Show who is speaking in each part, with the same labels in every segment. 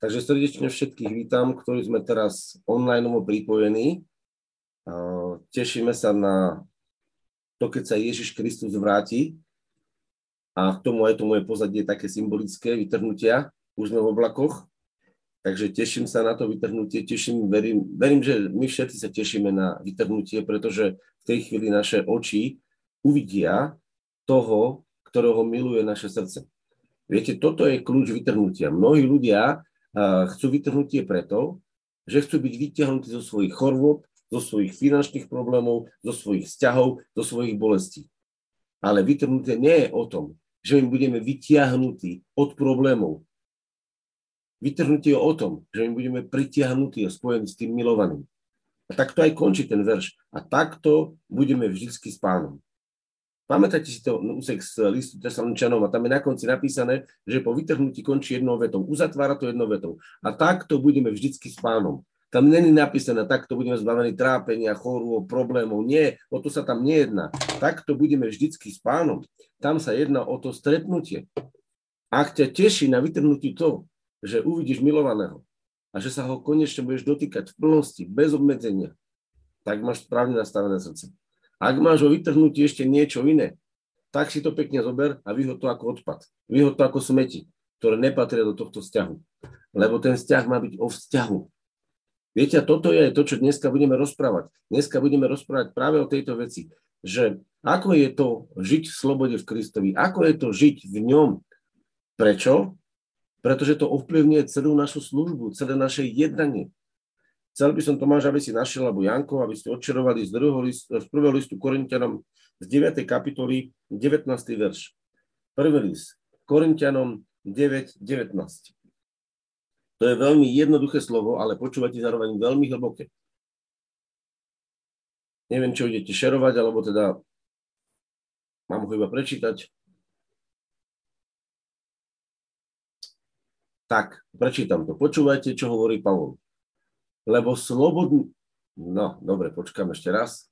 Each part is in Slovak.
Speaker 1: Takže srdečne všetkých vítam, ktorí sme teraz online pripojení. Tešíme sa na to, keď sa Ježiš Kristus vráti. A k tomu aj to moje pozadie také symbolické vytrhnutia. Už sme v oblakoch. Takže teším sa na to vytrhnutie, teším, verím, verím, že my všetci sa tešíme na vytrhnutie, pretože v tej chvíli naše oči uvidia toho, ktorého miluje naše srdce. Viete, toto je kľúč vytrhnutia. Mnohí ľudia chcú vytrhnutie preto, že chcú byť vyťahnutí zo svojich chorôb, zo svojich finančných problémov, zo svojich vzťahov, zo svojich bolestí. Ale vytrhnutie nie je o tom, že my budeme vytiahnutí od problémov. Vytrhnutie je o tom, že my budeme pritiahnutí a spojení s tým milovaným. A takto aj končí ten verš. A takto budeme vždy s pánom. Pamätáte si to úsek z listu Tesaloničanov a tam je na konci napísané, že po vytrhnutí končí jednou vetou. Uzatvára to jednou vetou. A takto budeme vždycky s pánom. Tam není napísané, takto budeme zbavení trápenia, chorôb, problémov. Nie, o to sa tam nejedná. Takto budeme vždycky s pánom. Tam sa jedná o to stretnutie. Ak ťa teší na vytrhnutí to, že uvidíš milovaného a že sa ho konečne budeš dotýkať v plnosti, bez obmedzenia, tak máš správne nastavené srdce. Ak máš o vytrhnutí ešte niečo iné, tak si to pekne zober a vyhod to ako odpad. Vyhod to ako smeti, ktoré nepatria do tohto vzťahu. Lebo ten vzťah má byť o vzťahu. Viete, toto je to, čo dneska budeme rozprávať. Dneska budeme rozprávať práve o tejto veci, že ako je to žiť v slobode v Kristovi, ako je to žiť v ňom. Prečo? Pretože to ovplyvňuje celú našu službu, celé naše jednanie. Chcel by som Tomáš, aby si našiel, alebo Janko, aby ste odčerovali z, list, z prvého listu Korintianom z 9. kapitoly 19. verš. Prvý list Korintianom 9, 19. To je veľmi jednoduché slovo, ale počúvate zároveň veľmi hlboké. Neviem, čo idete šerovať, alebo teda mám ho iba prečítať. Tak, prečítam to. Počúvajte, čo hovorí Pavol lebo slobodný... No, dobre, počkám ešte raz.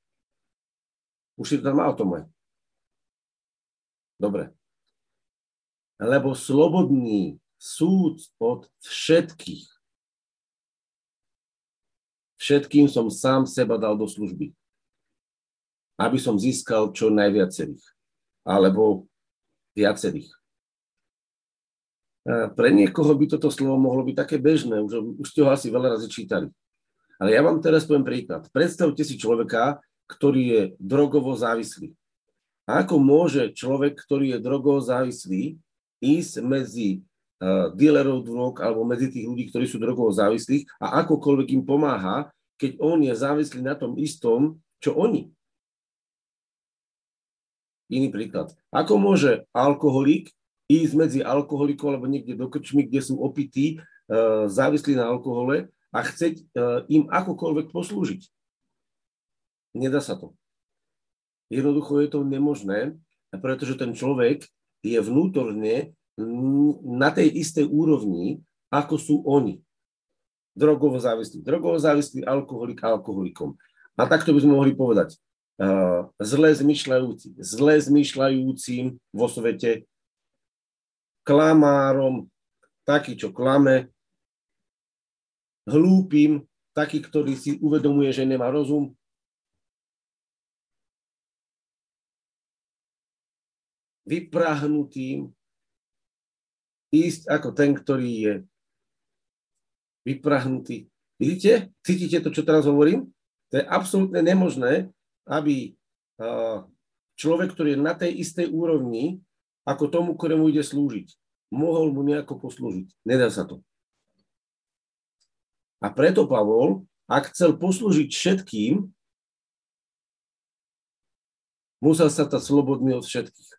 Speaker 1: Už si to tam mal, Tome. Dobre. Lebo slobodný súd od všetkých. Všetkým som sám seba dal do služby. Aby som získal čo najviacerých. Alebo viacerých. Pre niekoho by toto slovo mohlo byť také bežné, už, už ste ho asi veľa razy čítali. Ale ja vám teraz poviem príklad. Predstavte si človeka, ktorý je drogovo závislý. A ako môže človek, ktorý je drogovo závislý, ísť medzi uh, dealerov drog alebo medzi tých ľudí, ktorí sú drogovo závislí a akokoľvek im pomáha, keď on je závislý na tom istom, čo oni. Iný príklad. Ako môže alkoholik ísť medzi alkoholikou alebo niekde do krčmy, kde sú opití, uh, závislí na alkohole a chceť uh, im akokoľvek poslúžiť. Nedá sa to. Jednoducho je to nemožné, pretože ten človek je vnútorne na tej istej úrovni, ako sú oni. Drogovo závislí. Drogovo závislí alkoholik alkoholikom. A takto by sme mohli povedať. Uh, zle zmyšľajúci, zle zmyšľajúcim vo svete klamárom, taký, čo klame, hlúpým, taký, ktorý si uvedomuje, že nemá rozum. Vyprahnutým, ísť ako ten, ktorý je vyprahnutý. Vidíte? Cítite to, čo teraz hovorím? To je absolútne nemožné, aby človek, ktorý je na tej istej úrovni, ako tomu, ktorému ide slúžiť. Mohol mu nejako poslúžiť. Nedá sa to. A preto Pavol, ak chcel poslúžiť všetkým, musel sa stať slobodný od všetkých.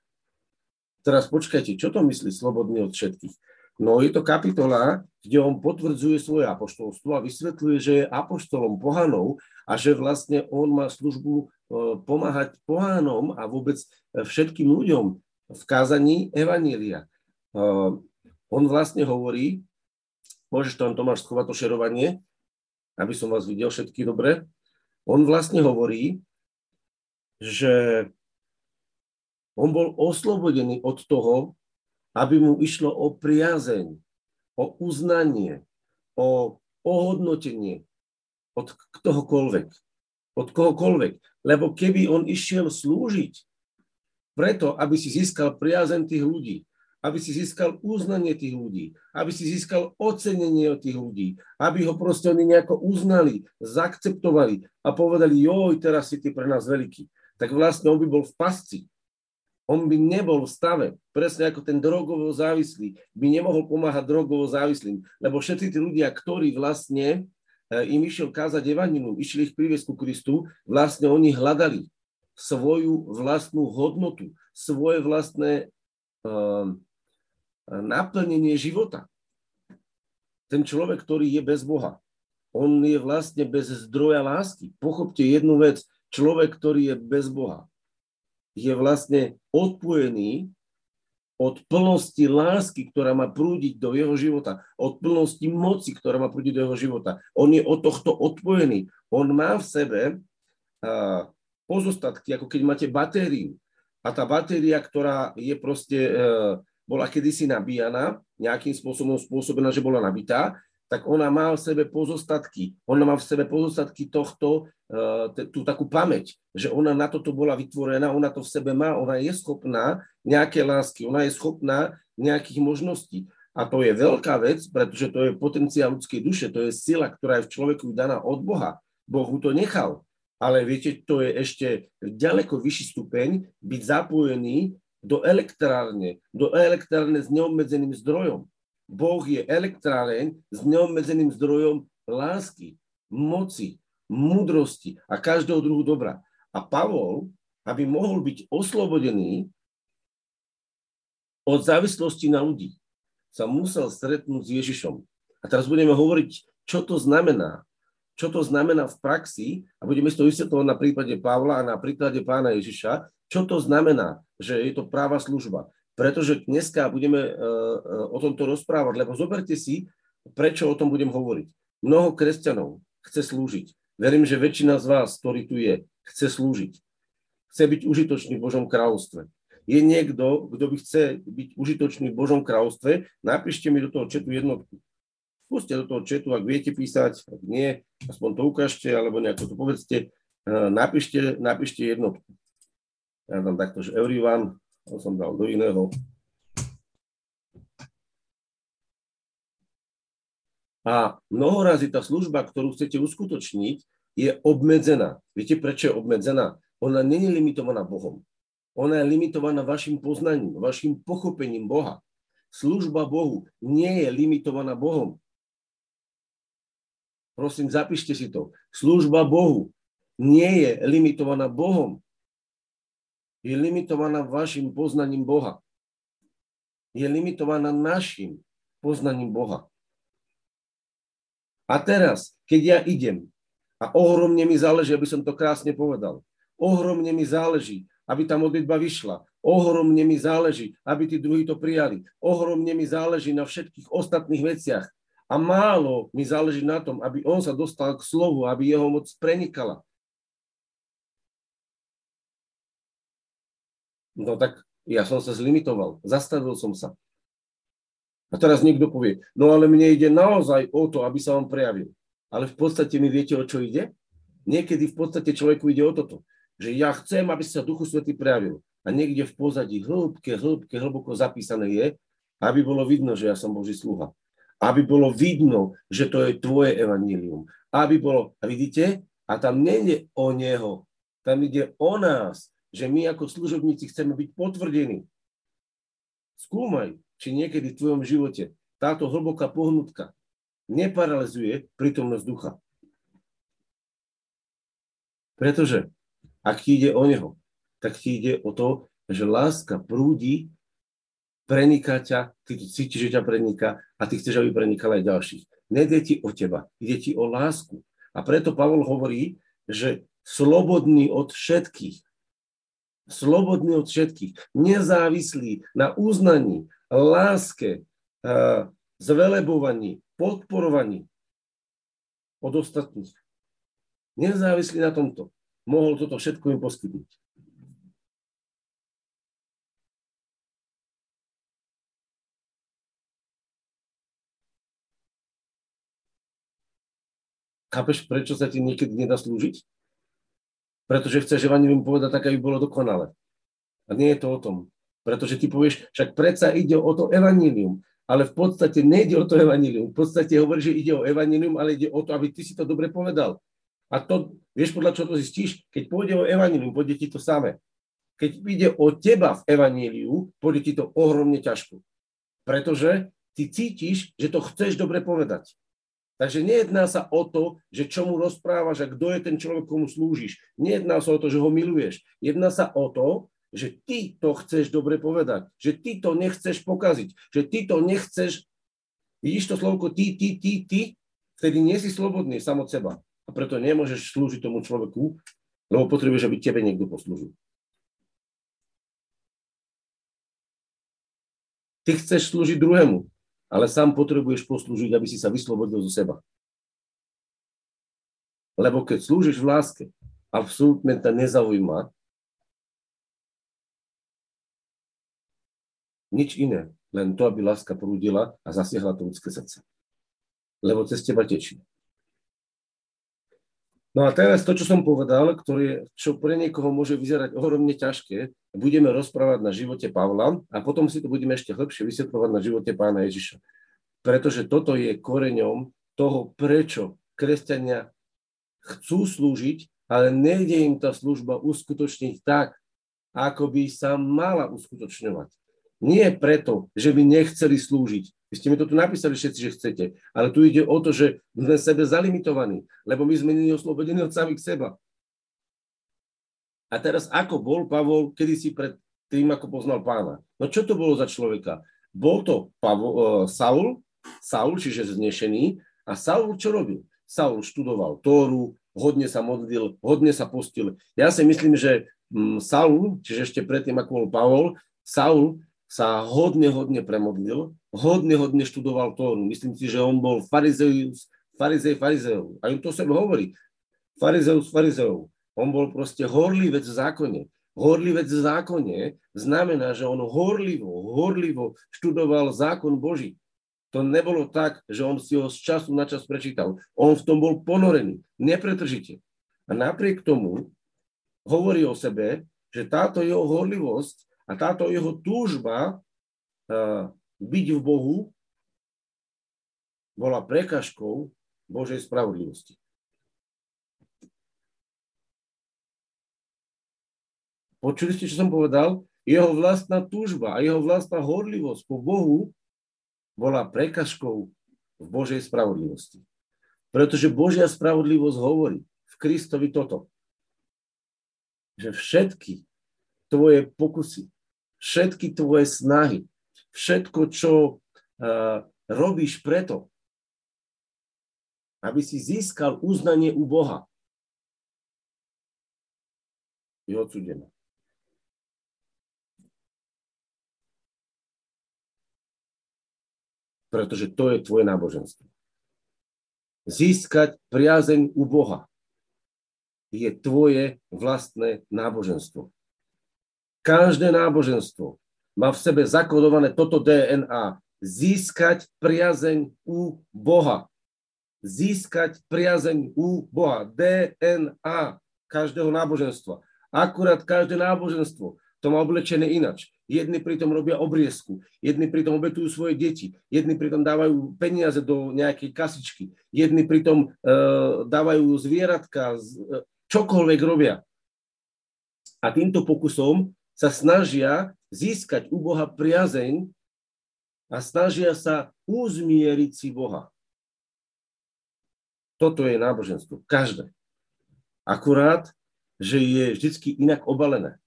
Speaker 1: Teraz počkajte, čo to myslí slobodný od všetkých? No je to kapitola, kde on potvrdzuje svoje apoštolstvo a vysvetľuje, že je apoštolom pohanov a že vlastne on má službu e, pomáhať pohanom a vôbec všetkým ľuďom v kázaní Evanília. Uh, on vlastne hovorí, môžeš tam Tomáš schovať to šerovanie, aby som vás videl všetky dobre. On vlastne hovorí, že on bol oslobodený od toho, aby mu išlo o priazeň, o uznanie, o ohodnotenie od ktohokoľvek. Od kohokoľvek. Lebo keby on išiel slúžiť preto, aby si získal priazen tých ľudí, aby si získal uznanie tých ľudí, aby si získal ocenenie od tých ľudí, aby ho proste oni nejako uznali, zaakceptovali a povedali, joj, teraz si ty pre nás veľký. Tak vlastne on by bol v pasci. On by nebol v stave, presne ako ten drogovo závislý, by nemohol pomáhať drogovo závislým, lebo všetci tí ľudia, ktorí vlastne eh, im išiel kázať evaninu, išli ich priviesť ku Kristu, vlastne oni hľadali svoju vlastnú hodnotu, svoje vlastné um, naplnenie života. Ten človek, ktorý je bez Boha, on je vlastne bez zdroja lásky. Pochopte jednu vec, človek, ktorý je bez Boha, je vlastne odpojený od plnosti lásky, ktorá má prúdiť do jeho života, od plnosti moci, ktorá má prúdiť do jeho života. On je od tohto odpojený. On má v sebe pozostatky, ako keď máte batériu. A tá batéria, ktorá je proste e, bola kedysi nabíjana, nejakým spôsobom spôsobená, že bola nabitá, tak ona má v sebe pozostatky. Ona má v sebe pozostatky tohto, e, tú takú pamäť, že ona na toto bola vytvorená, ona to v sebe má, ona je schopná nejaké lásky, ona je schopná nejakých možností. A to je veľká vec, pretože to je potenciál ľudskej duše, to je sila, ktorá je v človeku daná od Boha. Boh to nechal. Ale viete, to je ešte ďaleko vyšší stupeň byť zapojený do elektrárne, do elektrárne s neobmedzeným zdrojom. Boh je elektráreň s neobmedzeným zdrojom lásky, moci, múdrosti a každého druhu dobra. A Pavol, aby mohol byť oslobodený od závislosti na ľudí, sa musel stretnúť s Ježišom. A teraz budeme hovoriť, čo to znamená. Čo to znamená v praxi a budeme si to vysvetľovať na prípade Pavla a na príklade pána Ježiša, čo to znamená, že je to práva služba? Pretože dneska budeme uh, uh, o tomto rozprávať, lebo zoberte si, prečo o tom budem hovoriť. Mnoho kresťanov chce slúžiť. Verím, že väčšina z vás, ktorý tu je, chce slúžiť. Chce byť užitočný v Božom kráľovstve. Je niekto, kto by chce byť užitočný v Božom kráľovstve, napíšte mi do toho četu jednotku. Skúste do toho četu, ak viete písať, ak nie, aspoň to ukážte, alebo nejako to povedzte, napíšte, napíšte jednotku. Ja dám takto, že everyone, to som dal do iného. A mnohorazí tá služba, ktorú chcete uskutočniť, je obmedzená. Viete, prečo je obmedzená? Ona není limitovaná Bohom. Ona je limitovaná vašim poznaním, vašim pochopením Boha. Služba Bohu nie je limitovaná Bohom. Prosím, zapíšte si to. Služba Bohu nie je limitovaná Bohom je limitovaná vašim poznaním Boha. Je limitovaná našim poznaním Boha. A teraz, keď ja idem a ohromne mi záleží, aby som to krásne povedal, ohromne mi záleží, aby tá modlitba vyšla, ohromne mi záleží, aby tí druhí to prijali, ohromne mi záleží na všetkých ostatných veciach. A málo mi záleží na tom, aby on sa dostal k slovu, aby jeho moc prenikala, No tak ja som sa zlimitoval, zastavil som sa. A teraz niekto povie, no ale mne ide naozaj o to, aby sa vám prejavil. Ale v podstate mi viete, o čo ide? Niekedy v podstate človeku ide o toto, že ja chcem, aby sa Duchu Svetý prejavil. A niekde v pozadí hĺbke, hĺbke, hlboko zapísané je, aby bolo vidno, že ja som Boží sluha. Aby bolo vidno, že to je tvoje evanílium. Aby bolo, a vidíte, a tam nejde o neho, tam ide o nás, že my ako služobníci chceme byť potvrdení. Skúmaj, či niekedy v tvojom živote táto hlboká pohnutka neparalizuje prítomnosť ducha. Pretože ak ti ide o neho, tak ti ide o to, že láska prúdi, preniká ťa, ty cítiš, že ťa preniká a ty chceš, aby prenikala aj ďalších. Nede ti o teba, ide ti o lásku. A preto Pavol hovorí, že slobodný od všetkých, slobodný od všetkých, nezávislý na uznaní, láske, zvelebovaní, podporovaní od ostatných. Nezávislý na tomto. Mohol toto všetko im poskytnúť. Chápeš, prečo sa ti niekedy nedá slúžiť? Pretože chceš evanilium povedať tak, aby bolo dokonale. A nie je to o tom. Pretože ty povieš, však predsa ide o to evanilium, ale v podstate nejde o to evanilium. V podstate hovorí, že ide o evanilium, ale ide o to, aby ty si to dobre povedal. A to, vieš, podľa čo to zistíš? Keď pôjde o evanilium, pôjde ti to samé. Keď ide o teba v evaníliu, pôjde ti to ohromne ťažko. Pretože ty cítiš, že to chceš dobre povedať. Takže nejedná sa o to, že čo mu rozprávaš a kto je ten človek, komu slúžiš. Nejedná sa o to, že ho miluješ. Jedná sa o to, že ty to chceš dobre povedať. Že ty to nechceš pokaziť. Že ty to nechceš... Vidíš to slovko ty, ty, ty, ty? Vtedy nie si slobodný sam od seba. A preto nemôžeš slúžiť tomu človeku, lebo potrebuješ, aby tebe niekto poslúžil. Ty chceš slúžiť druhému, ale sám potrebuješ poslúžiť, aby si sa vyslobodil zo seba. Lebo keď slúžiš v láske, absolútne to nezaujíma nič iné, len to, aby láska prúdila a zasiahla to ľudské srdce. Lebo cez teba tečí. No a teraz to, čo som povedal, ktoré, čo pre niekoho môže vyzerať ohromne ťažké, budeme rozprávať na živote Pavla a potom si to budeme ešte lepšie vysvetľovať na živote pána Ježiša. Pretože toto je koreňom toho, prečo kresťania chcú slúžiť, ale nejde im tá služba uskutočniť tak, ako by sa mala uskutočňovať. Nie preto, že by nechceli slúžiť. Vy ste mi to tu napísali všetci, že chcete. Ale tu ide o to, že sme sebe zalimitovaní, lebo my sme není oslobodení od samých seba. A teraz ako bol Pavol kedysi pred tým, ako poznal pána? No čo to bolo za človeka? Bol to Pavol, uh, Saul, Saul, čiže znešený. A Saul čo robil? Saul študoval Tóru, hodne sa modlil, hodne sa postil. Ja si myslím, že um, Saul, čiže ešte predtým, ako bol Pavol, Saul sa hodne, hodne premodlil, hodne, hodne študoval Tóru. Myslím si, že on bol farizeus, farizej farizeov. A to sem hovorí. Farizeus farizeov. On bol proste horlivec v zákone. Horlivec v zákone znamená, že on horlivo, horlivo študoval zákon Boží. To nebolo tak, že on si ho z času na čas prečítal. On v tom bol ponorený, nepretržite. A napriek tomu hovorí o sebe, že táto jeho horlivosť a táto jeho túžba uh, byť v Bohu bola prekažkou Božej spravodlivosti. Počuli ste, čo som povedal? Jeho vlastná túžba a jeho vlastná horlivosť po Bohu bola prekažkou v Božej spravodlivosti. Pretože Božia spravodlivosť hovorí v Kristovi toto, že všetky tvoje pokusy, všetky tvoje snahy, všetko, čo uh, robíš preto, aby si získal uznanie u Boha, je odsudené. Pretože to je tvoje náboženstvo. Získať priazeň u Boha je tvoje vlastné náboženstvo. Každé náboženstvo má v sebe zakodované toto DNA. Získať priazeň u Boha. Získať priazeň u Boha. DNA každého náboženstva. Akurát každé náboženstvo to má oblečené inač. Jedni pritom robia obriezku, jedni pritom obetujú svoje deti, jedni pritom dávajú peniaze do nejakej kasičky, jedni pritom e, dávajú zvieratka, e, čokoľvek robia. A týmto pokusom sa snažia získať u Boha priazeň a snažia sa uzmieriť si Boha. Toto je náboženstvo. Každé. Akurát, že je vždy inak obalené.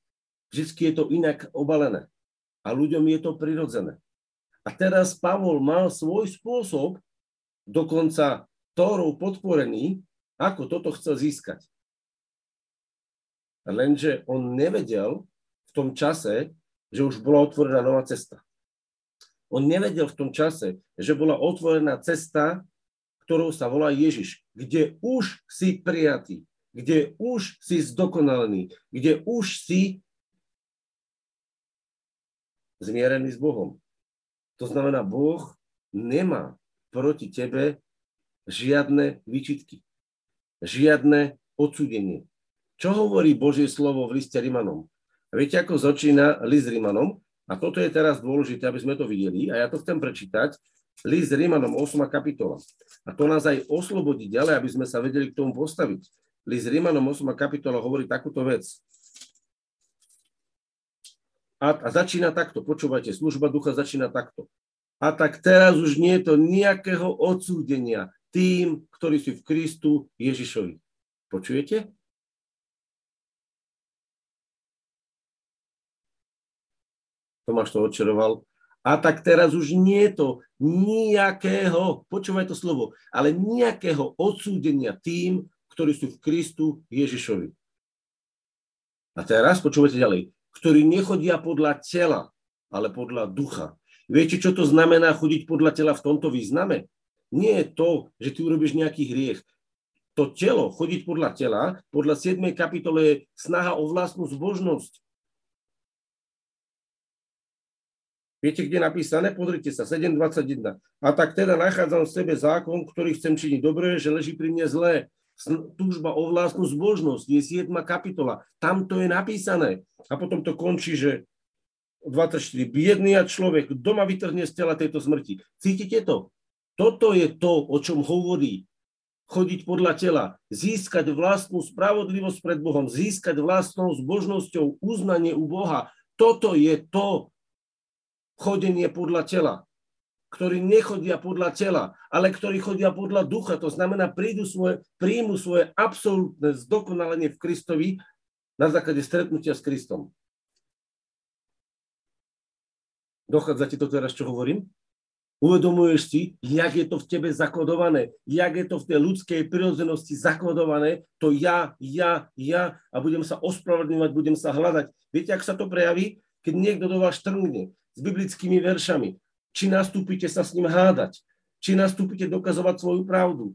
Speaker 1: Vždy je to inak obalené. A ľuďom je to prirodzené. A teraz Pavol mal svoj spôsob, dokonca Tórou podporený, ako toto chcel získať. Lenže on nevedel, v tom čase, že už bola otvorená nová cesta. On nevedel v tom čase, že bola otvorená cesta, ktorou sa volá Ježiš, kde už si prijatý, kde už si zdokonalený, kde už si zmierený s Bohom. To znamená, Boh nemá proti tebe žiadne výčitky. žiadne odsúdenie. Čo hovorí Božie slovo v liste Rimanom? Viete, ako začína list Rimanom? A toto je teraz dôležité, aby sme to videli. A ja to chcem prečítať. List Rimanom 8. kapitola. A to nás aj oslobodí ďalej, aby sme sa vedeli k tomu postaviť. List Rimanom 8. kapitola hovorí takúto vec. A, a začína takto, počúvajte, služba ducha začína takto. A tak teraz už nie je to nejakého odsúdenia tým, ktorí sú v Kristu Ježišovi. Počujete? Tomáš to odčeroval. A tak teraz už nie je to nejakého, počúvaj to slovo, ale nejakého odsúdenia tým, ktorí sú v Kristu Ježišovi. A teraz počúvajte ďalej, ktorí nechodia podľa tela, ale podľa ducha. Viete, čo to znamená chodiť podľa tela v tomto význame? Nie je to, že ty urobíš nejaký hriech. To telo, chodiť podľa tela, podľa 7. kapitole je snaha o vlastnú zbožnosť. Viete, kde je napísané? Pozrite sa, 7.21. A tak teda nachádzam v sebe zákon, ktorý chcem činiť dobre, že leží pri mne zlé. Túžba o vlastnú zbožnosť je 7. kapitola. Tam to je napísané. A potom to končí, že 24. Biedný a človek, doma vytrhne z tela tejto smrti. Cítite to? Toto je to, o čom hovorí chodiť podľa tela, získať vlastnú spravodlivosť pred Bohom, získať vlastnou zbožnosťou uznanie u Boha. Toto je to, chodenie podľa tela, ktorí nechodia podľa tela, ale ktorí chodia podľa ducha. To znamená, prídu svoje, príjmu svoje absolútne zdokonalenie v Kristovi na základe stretnutia s Kristom. Dochádza ti to teraz, čo hovorím? Uvedomuješ si, jak je to v tebe zakodované, jak je to v tej ľudskej prirodzenosti zakodované, to ja, ja, ja a budem sa ospravedlňovať, budem sa hľadať. Viete, ak sa to prejaví? Keď niekto do vás trngne, s biblickými veršami. Či nastúpite sa s ním hádať, či nastúpite dokazovať svoju pravdu.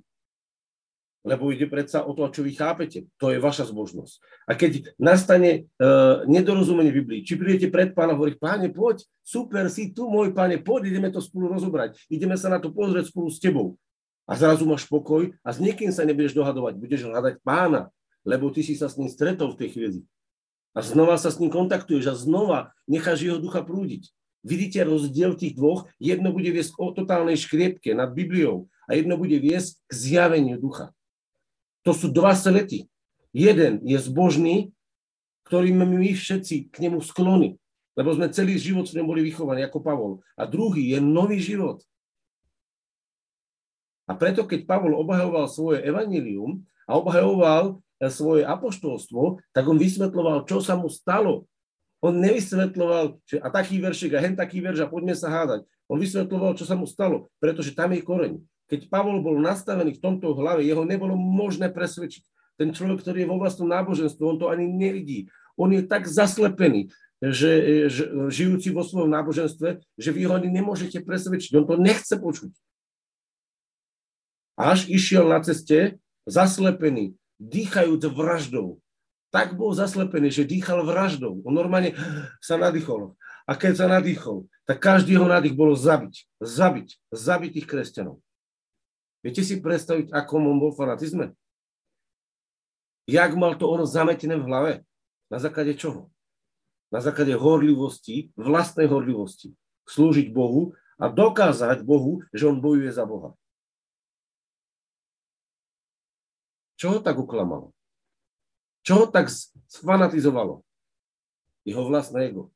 Speaker 1: Lebo ide predsa o to, čo vy chápete. To je vaša zbožnosť. A keď nastane uh, nedorozumenie Biblii, či prídete pred pána a hovorí, páne, poď, super, si tu, môj páne, poď, ideme to spolu rozobrať. Ideme sa na to pozrieť spolu s tebou. A zrazu máš pokoj a s niekým sa nebudeš dohadovať. Budeš hľadať pána, lebo ty si sa s ním stretol v tej chvíli. A znova sa s ním kontaktuješ a znova necháš jeho ducha prúdiť. Vidíte rozdiel tých dvoch? Jedno bude viesť o totálnej škriepke nad Bibliou a jedno bude viesť k zjaveniu ducha. To sú dva slety. Jeden je zbožný, ktorý my všetci k nemu sklony, lebo sme celý život s ním boli vychovaní ako Pavol. A druhý je nový život. A preto, keď Pavol obhajoval svoje evanílium a obhajoval svoje apoštolstvo, tak on vysvetloval, čo sa mu stalo on nevysvetloval, že a taký veršik a hen taký verš a poďme sa hádať. On vysvetloval, čo sa mu stalo, pretože tam je koreň. Keď Pavol bol nastavený v tomto hlave, jeho nebolo možné presvedčiť. Ten človek, ktorý je vo vlastnom náboženstve, on to ani nevidí. On je tak zaslepený, že, že žijúci vo svojom náboženstve, že vy ho ani nemôžete presvedčiť. On to nechce počuť. Až išiel na ceste zaslepený, dýchajúc vraždou, tak bol zaslepený, že dýchal vraždou. On normálne sa nadýchol. A keď sa nadýchol, tak každý jeho nádych bolo zabiť. Zabiť. Zabiť tých kresťanov. Viete si predstaviť, ako on bol fanatizme? Jak mal to ono zametené v hlave? Na základe čoho? Na základe horlivosti, vlastnej horlivosti. Slúžiť Bohu a dokázať Bohu, že on bojuje za Boha. Čo ho tak uklamalo? Čo ho tak sfanatizovalo? Jeho vlastné ego.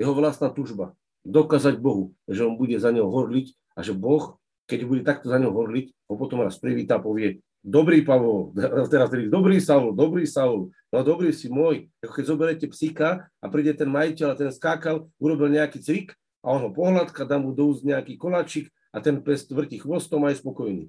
Speaker 1: Jeho vlastná tužba. Dokázať Bohu, že on bude za neho horliť a že Boh, keď bude takto za neho horliť, ho potom raz privítá a povie, dobrý Pavol, teraz tedy, dobrý Saul, dobrý Saul, no dobrý si môj. Ako keď zoberiete psíka a príde ten majiteľ a ten skákal, urobil nejaký cvik a on ho pohľadka, dá mu do úst nejaký koláčik a ten pes vrti chvostom a je spokojný.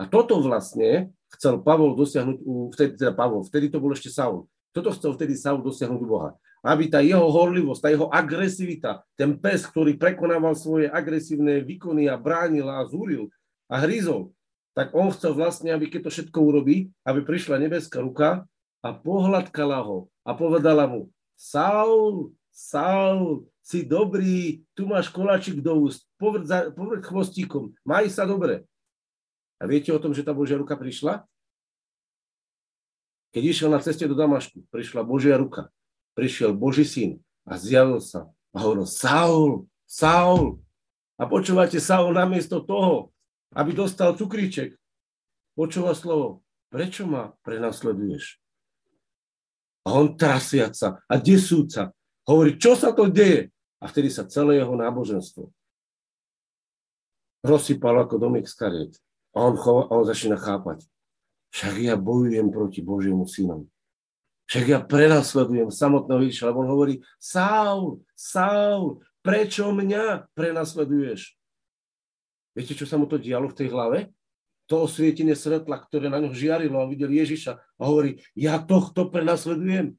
Speaker 1: A toto vlastne chcel Pavol dosiahnuť, u, vtedy, teda Pavol, vtedy to bol ešte Saul. Toto chcel vtedy Saul dosiahnuť u Boha. Aby tá jeho horlivosť, tá jeho agresivita, ten pes, ktorý prekonával svoje agresívne výkony a bránil a zúril a hryzol, tak on chcel vlastne, aby keď to všetko urobí, aby prišla nebeská ruka a pohľadkala ho a povedala mu, Saul, Saul, si dobrý, tu máš koláčik do úst, povrť, povrť chvostíkom, maj sa dobre. A viete o tom, že tá Božia ruka prišla? Keď išiel na ceste do Damašku, prišla Božia ruka, prišiel Boží syn a zjavil sa a hovoril, Saul, Saul. A počúvate, Saul namiesto toho, aby dostal cukríček, počúva slovo, prečo ma prenasleduješ? A on trasiaca a desúca hovorí, čo sa to deje? A vtedy sa celé jeho náboženstvo rozsypalo ako domek z kariet. A on, cho, a on začína chápať. Však ja bojujem proti Božiemu synom. Však ja prenasledujem samotného Ježiša, lebo on hovorí, Saul, Saul, prečo mňa prenasleduješ? Viete, čo sa mu to dialo v tej hlave? To osvietenie svetla, ktoré na ňo žiarilo a videl Ježiša a hovorí, ja tohto prenasledujem,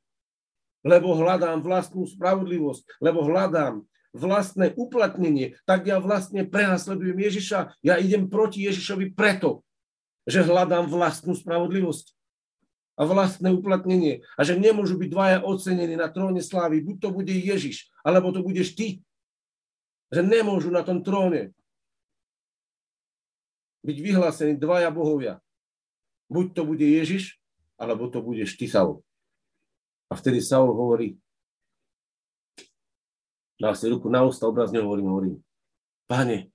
Speaker 1: lebo hľadám vlastnú spravodlivosť, lebo hľadám vlastné uplatnenie, tak ja vlastne prenasledujem Ježiša. Ja idem proti Ježišovi preto, že hľadám vlastnú spravodlivosť a vlastné uplatnenie. A že nemôžu byť dvaja ocenení na tróne slávy. Buď to bude Ježiš, alebo to budeš ty. Že nemôžu na tom tróne byť vyhlásení dvaja bohovia. Buď to bude Ježiš, alebo to budeš ty, Saul. A vtedy Saul hovorí, dal si ruku na ústa, obrazne hovorím, hovorím, páne,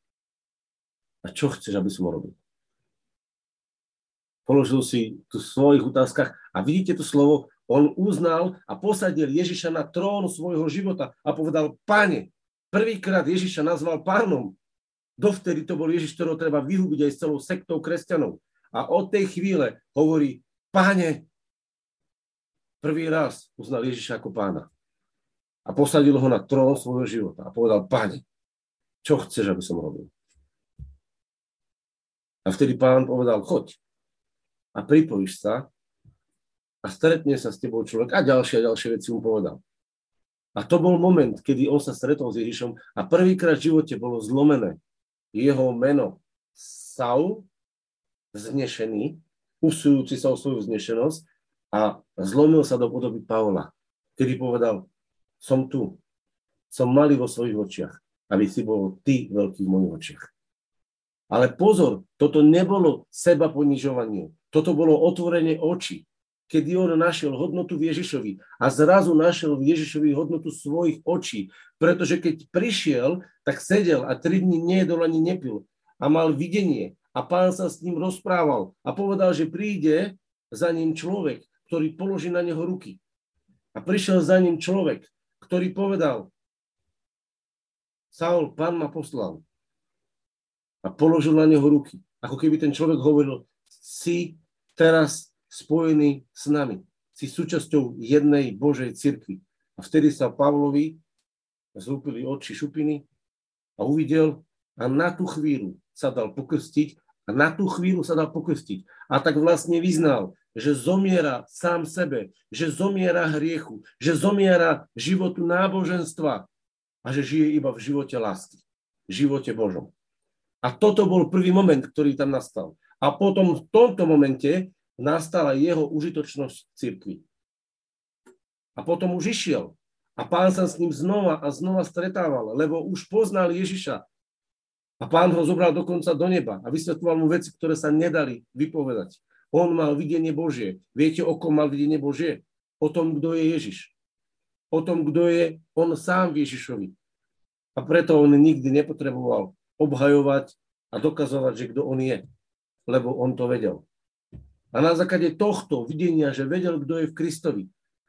Speaker 1: a čo chceš, aby som robil? Položil si tu v svojich otázkach a vidíte to slovo, on uznal a posadil Ježiša na trón svojho života a povedal, pane, prvýkrát Ježiša nazval pánom. Dovtedy to bol Ježiš, ktorého treba vyhubiť aj s celou sektou kresťanov. A od tej chvíle hovorí, páne, prvý raz uznal Ježiša ako pána a posadil ho na trón svojho života a povedal, pane, čo chceš, aby som robil? A vtedy pán povedal, choď a pripojíš sa a stretne sa s tebou človek a ďalšie a ďalšie veci mu povedal. A to bol moment, kedy on sa stretol s Ježišom a prvýkrát v živote bolo zlomené jeho meno Saul, vznešený, usujúci sa o svoju vznešenosť a zlomil sa do podoby Pavla, kedy povedal, som tu. Som malý vo svojich očiach, aby si bol ty veľký v mojich očiach. Ale pozor, toto nebolo seba ponižovanie. Toto bolo otvorenie očí, kedy on našiel hodnotu v Ježišovi a zrazu našiel v Ježišovi hodnotu svojich očí. Pretože keď prišiel, tak sedel a tri dní nejedol ani nepil a mal videnie a pán sa s ním rozprával a povedal, že príde za ním človek, ktorý položí na neho ruky. A prišiel za ním človek, ktorý povedal, Saul, pán ma poslal a položil na neho ruky. Ako keby ten človek hovoril, si teraz spojený s nami. Si súčasťou jednej Božej cirkvi. A vtedy sa Pavlovi zlúpili oči šupiny a uvidel a na tú chvíľu sa dal pokrstiť a na tú chvíľu sa dal pokrstiť. A tak vlastne vyznal, že zomiera sám sebe, že zomiera hriechu, že zomiera životu náboženstva a že žije iba v živote lásky, v živote Božom. A toto bol prvý moment, ktorý tam nastal. A potom v tomto momente nastala jeho užitočnosť v cirkvi. A potom už išiel. A pán sa s ním znova a znova stretával, lebo už poznal Ježiša. A pán ho zobral dokonca do neba a vysvetloval mu veci, ktoré sa nedali vypovedať. On mal videnie Božie. Viete, o kom mal videnie Božie? O tom, kto je Ježiš. O tom, kto je on sám v Ježišovi. A preto on nikdy nepotreboval obhajovať a dokazovať, že kto on je. Lebo on to vedel. A na základe tohto videnia, že vedel, kto je v Kristovi,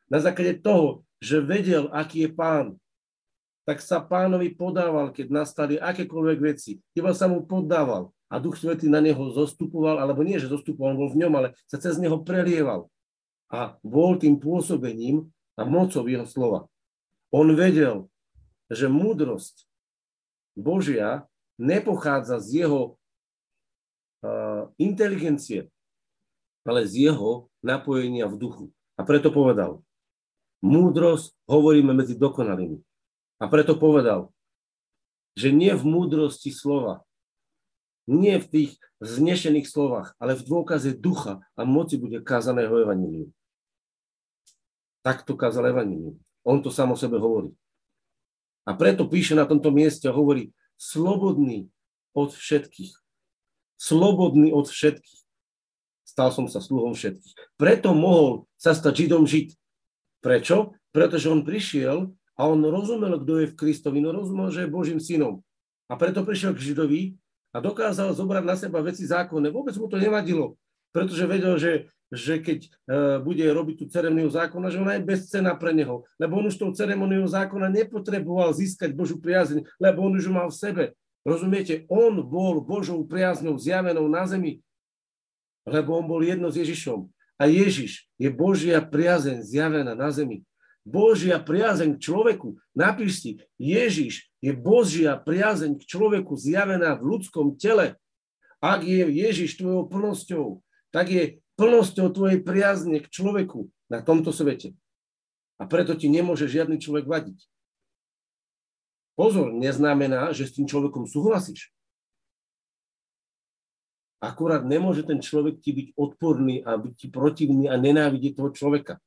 Speaker 1: na základe toho, že vedel, aký je pán, tak sa pánovi podával, keď nastali akékoľvek veci. Iba sa mu podával a Duch Svetý na neho zostupoval, alebo nie, že zostupoval, on bol v ňom, ale sa cez neho prelieval. A bol tým pôsobením a mocou jeho slova. On vedel, že múdrosť Božia nepochádza z jeho uh, inteligencie, ale z jeho napojenia v duchu. A preto povedal, múdrosť hovoríme medzi dokonalými. A preto povedal, že nie v múdrosti slova, nie v tých znešených slovách, ale v dôkaze ducha a moci bude kázaného evanílium. Takto kázal evanílium. On to sám o sebe hovorí. A preto píše na tomto mieste a hovorí, slobodný od všetkých. Slobodný od všetkých. stal som sa sluhom všetkých. Preto mohol sa stať Židom Žid. Prečo? Pretože on prišiel a on rozumel, kto je v Kristovi, no rozumel, že je Božím synom. A preto prišiel k Židovi a dokázal zobrať na seba veci zákonné. Vôbec mu to nevadilo, pretože vedel, že, že keď uh, bude robiť tú ceremoniu zákona, že ona je bezcená pre neho, lebo on už tou ceremoniou zákona nepotreboval získať Božú priazeň, lebo on už ju mal v sebe. Rozumiete, on bol Božou priaznou zjavenou na zemi, lebo on bol jedno s Ježišom. A Ježiš je Božia priazeň zjavená na zemi. Božia priazeň k človeku. Napíš si, Ježiš je Božia priazeň k človeku zjavená v ľudskom tele. Ak je Ježiš tvojou plnosťou, tak je plnosťou tvojej priazne k človeku na tomto svete. A preto ti nemôže žiadny človek vadiť. Pozor, neznamená, že s tým človekom súhlasíš. Akurát nemôže ten človek ti byť odporný a byť ti protivný a nenávidieť toho človeka.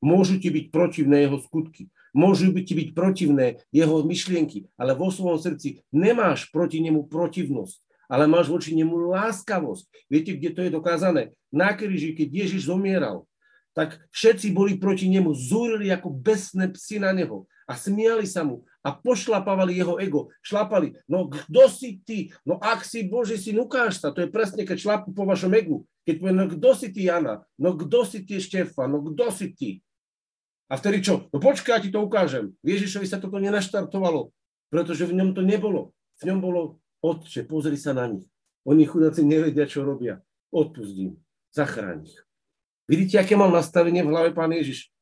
Speaker 1: Môžu ti byť protivné jeho skutky, môžu by ti byť protivné jeho myšlienky, ale vo svojom srdci nemáš proti nemu protivnosť, ale máš voči nemu láskavosť. Viete, kde to je dokázané? Na kríži, keď Ježiš zomieral, tak všetci boli proti nemu, zúrili ako besné psy na neho a smiali sa mu a pošlapávali jeho ego. Šlapali, no kto si ty? No ak si Boží syn, ukáž sa. To je presne, keď šlapu po vašom egu. Keď povie, no kto si ty, Jana? No kto si ty, Štefan? No kto si ty? A vtedy čo? No počkaj, ja ti to ukážem. Ježišovi sa toto nenaštartovalo, pretože v ňom to nebolo. V ňom bolo, otče, pozri sa na nich. Oni chudáci nevedia, čo robia. Odpustím, zachráň ich. Vidíte, aké mal nastavenie v hlave pán Ježiš?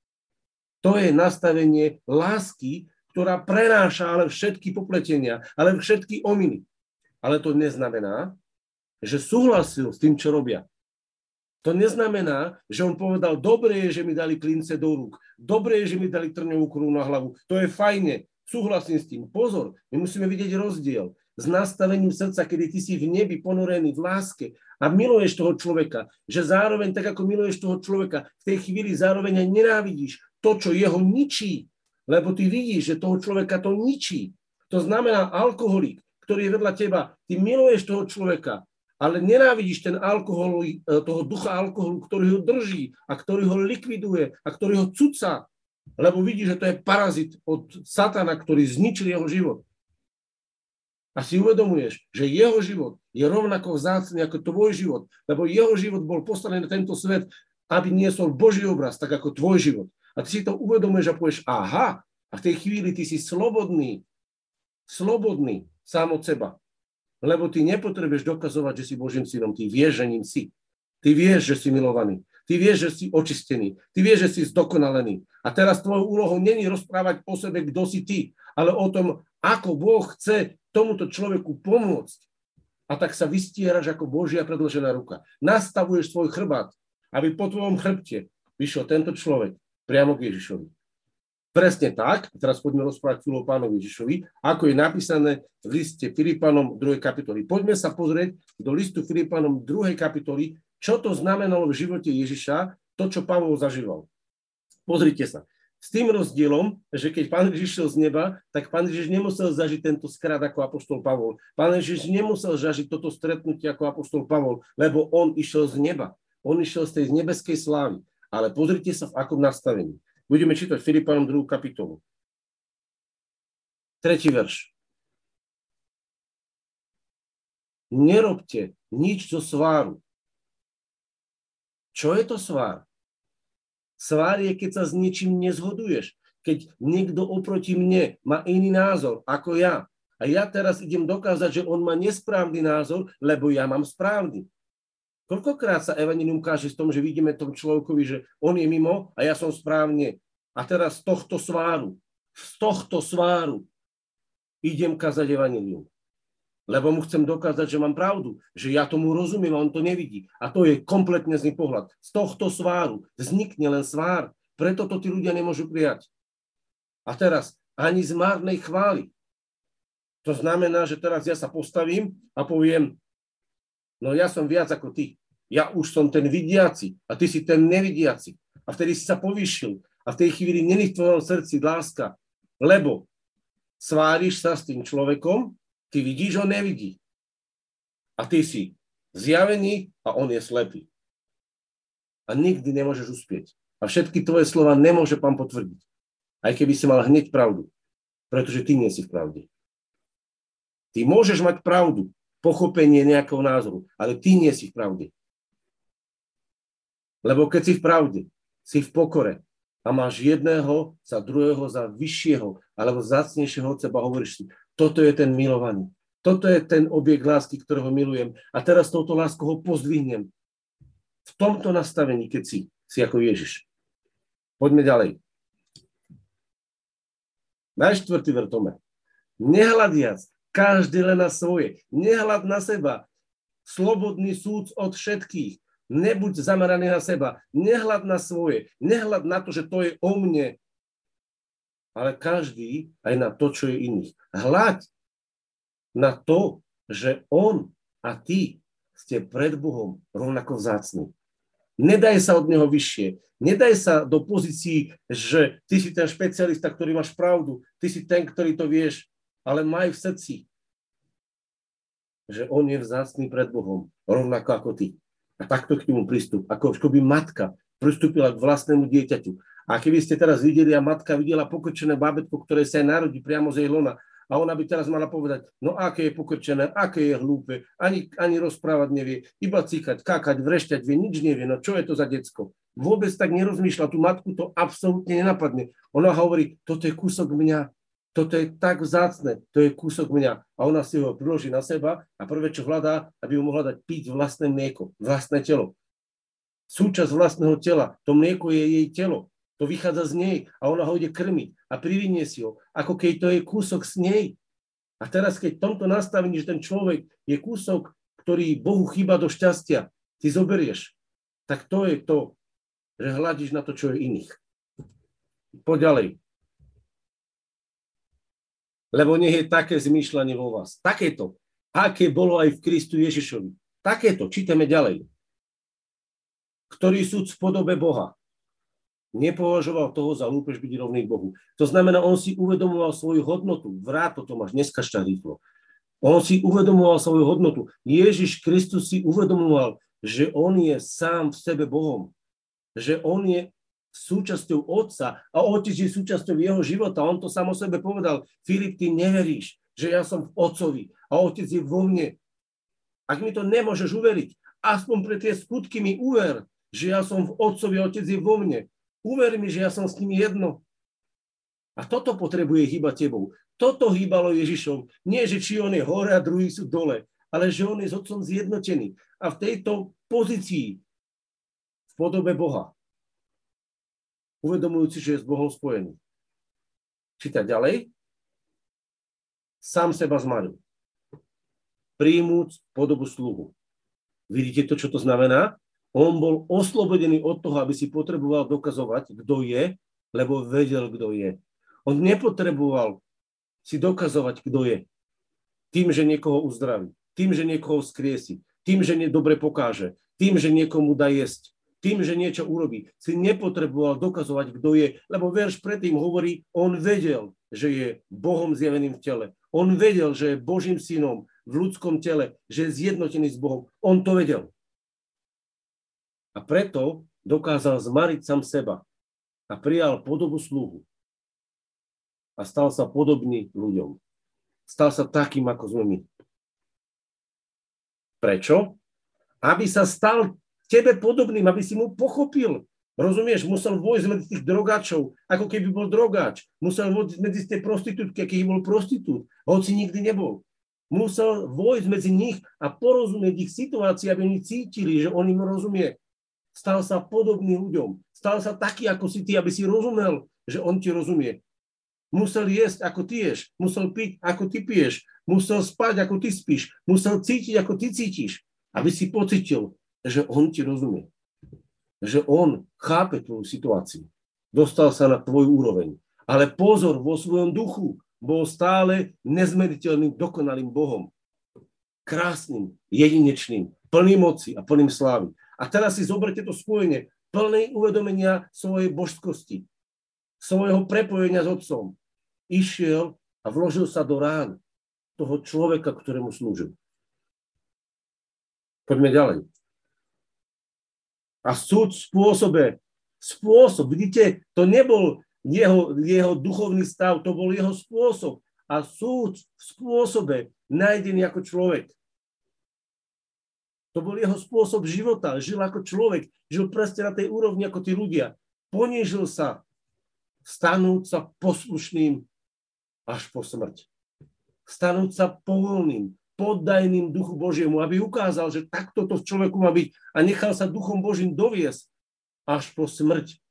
Speaker 1: To je nastavenie lásky, ktorá prenáša ale všetky popletenia, ale všetky ominy. Ale to neznamená, že súhlasil s tým, čo robia. To neznamená, že on povedal, dobre je, že mi dali klince do rúk, dobre je, že mi dali trňovú korunu na hlavu, to je fajne, súhlasím s tým. Pozor, my musíme vidieť rozdiel s nastavením srdca, kedy ty si v nebi ponorený v láske a miluješ toho človeka, že zároveň tak, ako miluješ toho človeka, v tej chvíli zároveň aj nenávidíš to, čo jeho ničí, lebo ty vidíš, že toho človeka to ničí. To znamená alkoholik, ktorý je vedľa teba, ty miluješ toho človeka, ale nenávidíš ten alkohol, e, toho ducha alkoholu, ktorý ho drží a ktorý ho likviduje a ktorý ho cuca, lebo vidí, že to je parazit od satana, ktorý zničil jeho život. A si uvedomuješ, že jeho život je rovnako vzácný ako tvoj život, lebo jeho život bol poslaný na tento svet, aby niesol Boží obraz, tak ako tvoj život. A ty si to uvedomuješ a povieš, aha, a v tej chvíli ty si slobodný, slobodný sám od seba. Lebo ty nepotrebuješ dokazovať, že si Božím synom. Ty vieš, že ním si. Ty vieš, že si milovaný. Ty vieš, že si očistený. Ty vieš, že si zdokonalený. A teraz tvojou úlohou není rozprávať o sebe, kto si ty, ale o tom, ako Boh chce tomuto človeku pomôcť. A tak sa vystieraš ako Božia predložená ruka. Nastavuješ svoj chrbát, aby po tvojom chrbte vyšiel tento človek priamo k Ježišovi. Presne tak, teraz poďme rozprávať chvíľu o pánovi Ježišovi, ako je napísané v liste Filipanom 2. kapitoly. Poďme sa pozrieť do listu Filipanom 2. kapitoly, čo to znamenalo v živote Ježiša, to, čo Pavol zažíval. Pozrite sa. S tým rozdielom, že keď pán Ježiš šiel z neba, tak pán Ježiš nemusel zažiť tento skrát ako apoštol Pavol. Pán Ježiš nemusel zažiť toto stretnutie ako apoštol Pavol, lebo on išiel z neba. On išiel z tej nebeskej slávy. Ale pozrite sa, v akom nastavení. Budeme čítať Filipanom 2. kapitolu. Tretí verš. Nerobte nič zo sváru. Čo je to svár? Svár je, keď sa s ničím nezhoduješ. Keď niekto oproti mne má iný názor ako ja. A ja teraz idem dokázať, že on má nesprávny názor, lebo ja mám správny. Koľkokrát sa evanilium káže v tom, že vidíme tom človekovi, že on je mimo a ja som správne. A teraz z tohto sváru, z tohto sváru idem kázať evanilium. Lebo mu chcem dokázať, že mám pravdu, že ja tomu rozumiem a on to nevidí. A to je kompletne zný pohľad. Z tohto sváru vznikne len svár. Preto to tí ľudia nemôžu prijať. A teraz ani z márnej chvály. To znamená, že teraz ja sa postavím a poviem, no ja som viac ako ty. Ja už som ten vidiaci a ty si ten nevidiaci. A vtedy si sa povýšil. A v tej chvíli není v tvojom srdci láska, lebo sváriš sa s tým človekom, ty vidíš, on nevidí. A ty si zjavený a on je slepý. a nikdy nemôžeš uspieť. A všetky tvoje slova nemôže pán potvrdiť. Aj keby si mal hneď pravdu. Pretože ty nie si v pravde. Ty môžeš mať pravdu, pochopenie nejakého názoru, ale ty nie si v pravde. Lebo keď si v pravde, si v pokore a máš jedného za druhého za vyššieho alebo zácnejšieho od seba, hovoríš si, toto je ten milovaný. Toto je ten objekt lásky, ktorého milujem. A teraz touto láskou ho pozdvihnem. V tomto nastavení, keď si, si ako Ježiš. Poďme ďalej. Najštvrtý vrtome. Nehľadiac každý len na svoje. Nehľad na seba. Slobodný súd od všetkých. Nebuď zameraný na seba. Nehľad na svoje. Nehľad na to, že to je o mne. Ale každý aj na to, čo je iných. Hľaď na to, že on a ty ste pred Bohom rovnako vzácni. Nedaj sa od neho vyššie. Nedaj sa do pozícií, že ty si ten špecialista, ktorý máš pravdu. Ty si ten, ktorý to vieš. Ale maj v srdci, že on je vzácný pred Bohom, rovnako ako ty. A takto k nemu prístup. Ako, by matka pristúpila k vlastnému dieťaťu. A keby ste teraz videli a matka videla pokrčené bábetko, ktoré sa aj narodí priamo z jej lona, a ona by teraz mala povedať, no aké je pokrčené, aké je hlúpe, ani, ani rozprávať nevie, iba cíkať, kákať, vrešťať, vie, nič nevie, no čo je to za decko? Vôbec tak nerozmýšľa, tú matku to absolútne nenapadne. Ona hovorí, toto je kúsok mňa, toto je tak vzácne, to je kúsok mňa. A ona si ho priloží na seba a prvé, čo hľadá, aby mu mohla dať piť vlastné mlieko, vlastné telo. Súčasť vlastného tela, to mlieko je jej telo. To vychádza z nej a ona ho ide krmiť a privinie si ho, ako keď to je kúsok z nej. A teraz, keď v tomto nastavení, že ten človek je kúsok, ktorý Bohu chýba do šťastia, ty zoberieš, tak to je to, že hľadíš na to, čo je iných. Poďalej. Lebo nech je také zmýšľanie vo vás. Takéto, aké bolo aj v Kristu Ježišovi. Takéto, čítame ďalej. Ktorý sú v podobe Boha nepovažoval toho za lúpež byť rovný Bohu. To znamená, on si uvedomoval svoju hodnotu. Vrát to máš dneska rýchlo. On si uvedomoval svoju hodnotu. Ježiš Kristus si uvedomoval, že on je sám v sebe Bohom. Že on je súčasťou Otca a Otec je súčasťou jeho života. On to sám o sebe povedal. Filip, ty neveríš, že ja som v Otcovi a Otec je vo mne. Ak mi to nemôžeš uveriť, aspoň pre tie skutky mi uver, že ja som v Otcovi a Otec je vo mne. Uver mi, že ja som s nimi jedno. A toto potrebuje hýbať tebou. Toto hýbalo Ježišom. Nie, že či on je hore a druhý sú dole, ale že on je s Otcom zjednotený. A v tejto pozícii, v podobe Boha, uvedomujúci, že je s Bohom spojený. Čítať ďalej. Sám seba zmaril. Príjmúc podobu sluhu. Vidíte to, čo to znamená? On bol oslobodený od toho, aby si potreboval dokazovať, kto je, lebo vedel, kto je. On nepotreboval si dokazovať, kto je. Tým, že niekoho uzdraví, tým, že niekoho skriesi, tým, že dobre pokáže, tým, že niekomu dá jesť, tým, že niečo urobí. Si nepotreboval dokazovať, kto je, lebo verš predtým hovorí, on vedel, že je Bohom zjaveným v tele. On vedel, že je Božím synom v ľudskom tele, že je zjednotený s Bohom. On to vedel. A preto dokázal zmariť sám seba a prijal podobu sluhu. A stal sa podobný ľuďom. Stal sa takým, ako sme my. Prečo? Aby sa stal tebe podobným, aby si mu pochopil. Rozumieš, musel vojsť medzi tých drogáčov, ako keby bol drogáč. Musel vojsť medzi tie prostitútky, aký bol prostitút, hoci nikdy nebol. Musel vojsť medzi nich a porozumieť ich situácii, aby oni cítili, že on im rozumie stal sa podobný ľuďom. Stal sa taký, ako si ty, aby si rozumel, že on ti rozumie. Musel jesť, ako ty ješ. Musel piť, ako ty piješ. Musel spať, ako ty spíš. Musel cítiť, ako ty cítiš. Aby si pocitil, že on ti rozumie. Že on chápe tvoju situáciu. Dostal sa na tvoju úroveň. Ale pozor, vo svojom duchu bol stále nezmeriteľným, dokonalým Bohom. Krásnym, jedinečným, plným moci a plným slávy. A teraz si zoberte to spojenie plnej uvedomenia svojej božskosti, svojho prepojenia s Otcom. Išiel a vložil sa do rán toho človeka, ktorému slúžil. Poďme ďalej. A súd v spôsobe, spôsob, vidíte, to nebol jeho, jeho duchovný stav, to bol jeho spôsob. A súd v spôsobe nájdený ako človek. To bol jeho spôsob života. Žil ako človek. Žil presne na tej úrovni ako tí ľudia. Ponížil sa, stanúť sa poslušným až po smrť. Stanúť sa povolným, poddajným duchu Božiemu, aby ukázal, že takto to v človeku má byť a nechal sa duchom Božím doviesť až po smrť.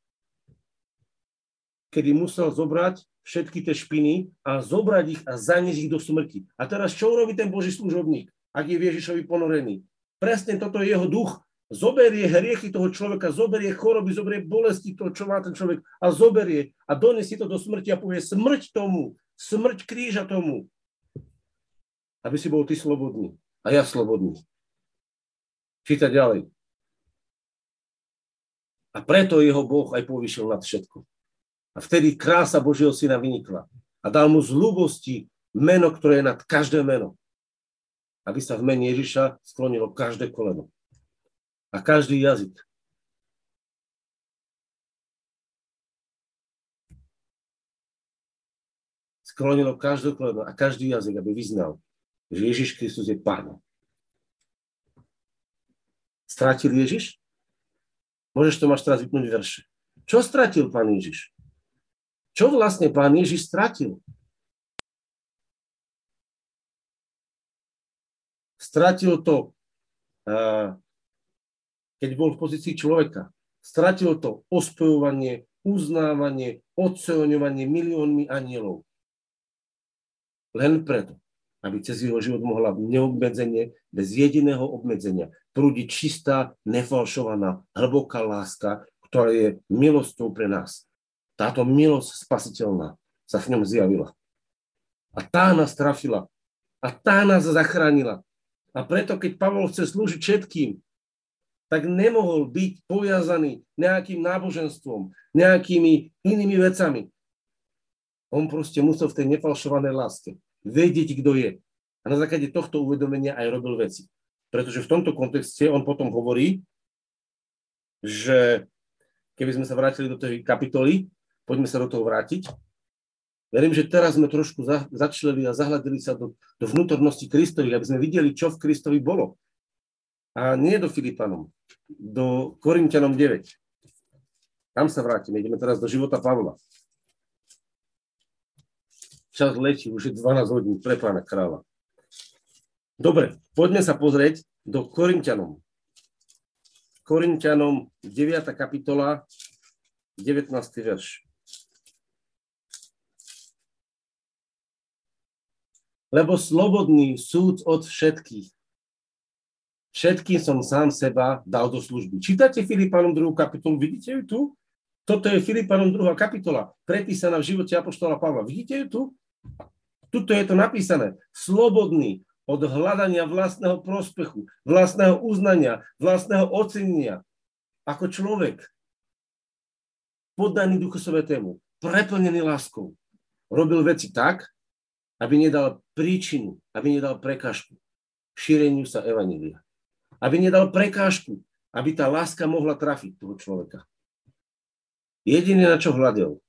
Speaker 1: Kedy musel zobrať všetky tie špiny a zobrať ich a zaniesť ich do smrti. A teraz čo urobí ten Boží služobník, ak je Ježišovi ponorený? Presne toto je jeho duch. Zoberie hriechy toho človeka, zoberie choroby, zoberie bolesti toho, čo má ten človek a zoberie a donesie to do smrti a povie smrť tomu, smrť kríža tomu, aby si bol ty slobodný a ja slobodný. Čítať ďalej. A preto jeho Boh aj povýšil nad všetko. A vtedy krása Božieho syna vynikla. A dal mu z ľubosti meno, ktoré je nad každé meno aby sa v mene Ježiša sklonilo každé koleno a každý jazyk. Sklonilo každé koleno a každý jazyk, aby vyznal, že Ježiš Kristus je Pán. Strátil Ježiš? Môžeš to máš teraz vypnúť verše. Čo stratil Pán Ježiš? Čo vlastne Pán Ježiš stratil? Stratil to, keď bol v pozícii človeka. Stratil to ospevovanie, uznávanie, oceňovanie miliónmi anielov. Len preto, aby cez jeho život mohla neobmedzenie, bez jediného obmedzenia, prúdiť čistá, nefalšovaná, hlboká láska, ktorá je milosťou pre nás. Táto milosť spasiteľná sa v ňom zjavila. A tá nás trafila. A tá nás zachránila. A preto, keď Pavol chce slúžiť všetkým, tak nemohol byť pojazaný nejakým náboženstvom, nejakými inými vecami. On proste musel v tej nefalšovanej láske vedieť, kto je. A na základe tohto uvedomenia aj robil veci. Pretože v tomto kontexte on potom hovorí, že keby sme sa vrátili do tej kapitoly, poďme sa do toho vrátiť, Verím, že teraz sme trošku za, začleli a zahľadili sa do, do vnútornosti Kristových, aby sme videli, čo v Kristovi bolo. A nie do Filipanom, do Korintianom 9. Tam sa vrátime, ideme teraz do života Pavla. Čas letí, už je 12 hodín pre pána kráľa. Dobre, poďme sa pozrieť do Korintianom. Korintianom 9. kapitola, 19. verš. lebo slobodný súd od všetkých. Všetkým som sám seba dal do služby. Čítate Filipanom 2. kapitolu, vidíte ju tu? Toto je Filipanom 2. kapitola, prepísaná v živote Apoštola Pavla. Vidíte ju tu? Tuto je to napísané. Slobodný od hľadania vlastného prospechu, vlastného uznania, vlastného ocenenia. Ako človek, poddaný Duchu Svetému, preplnený láskou, robil veci tak, aby nedal príčinu, aby nedal prekážku šíreniu sa Evanília. Aby nedal prekážku, aby tá láska mohla trafiť toho človeka. Jediné, na čo hľadel,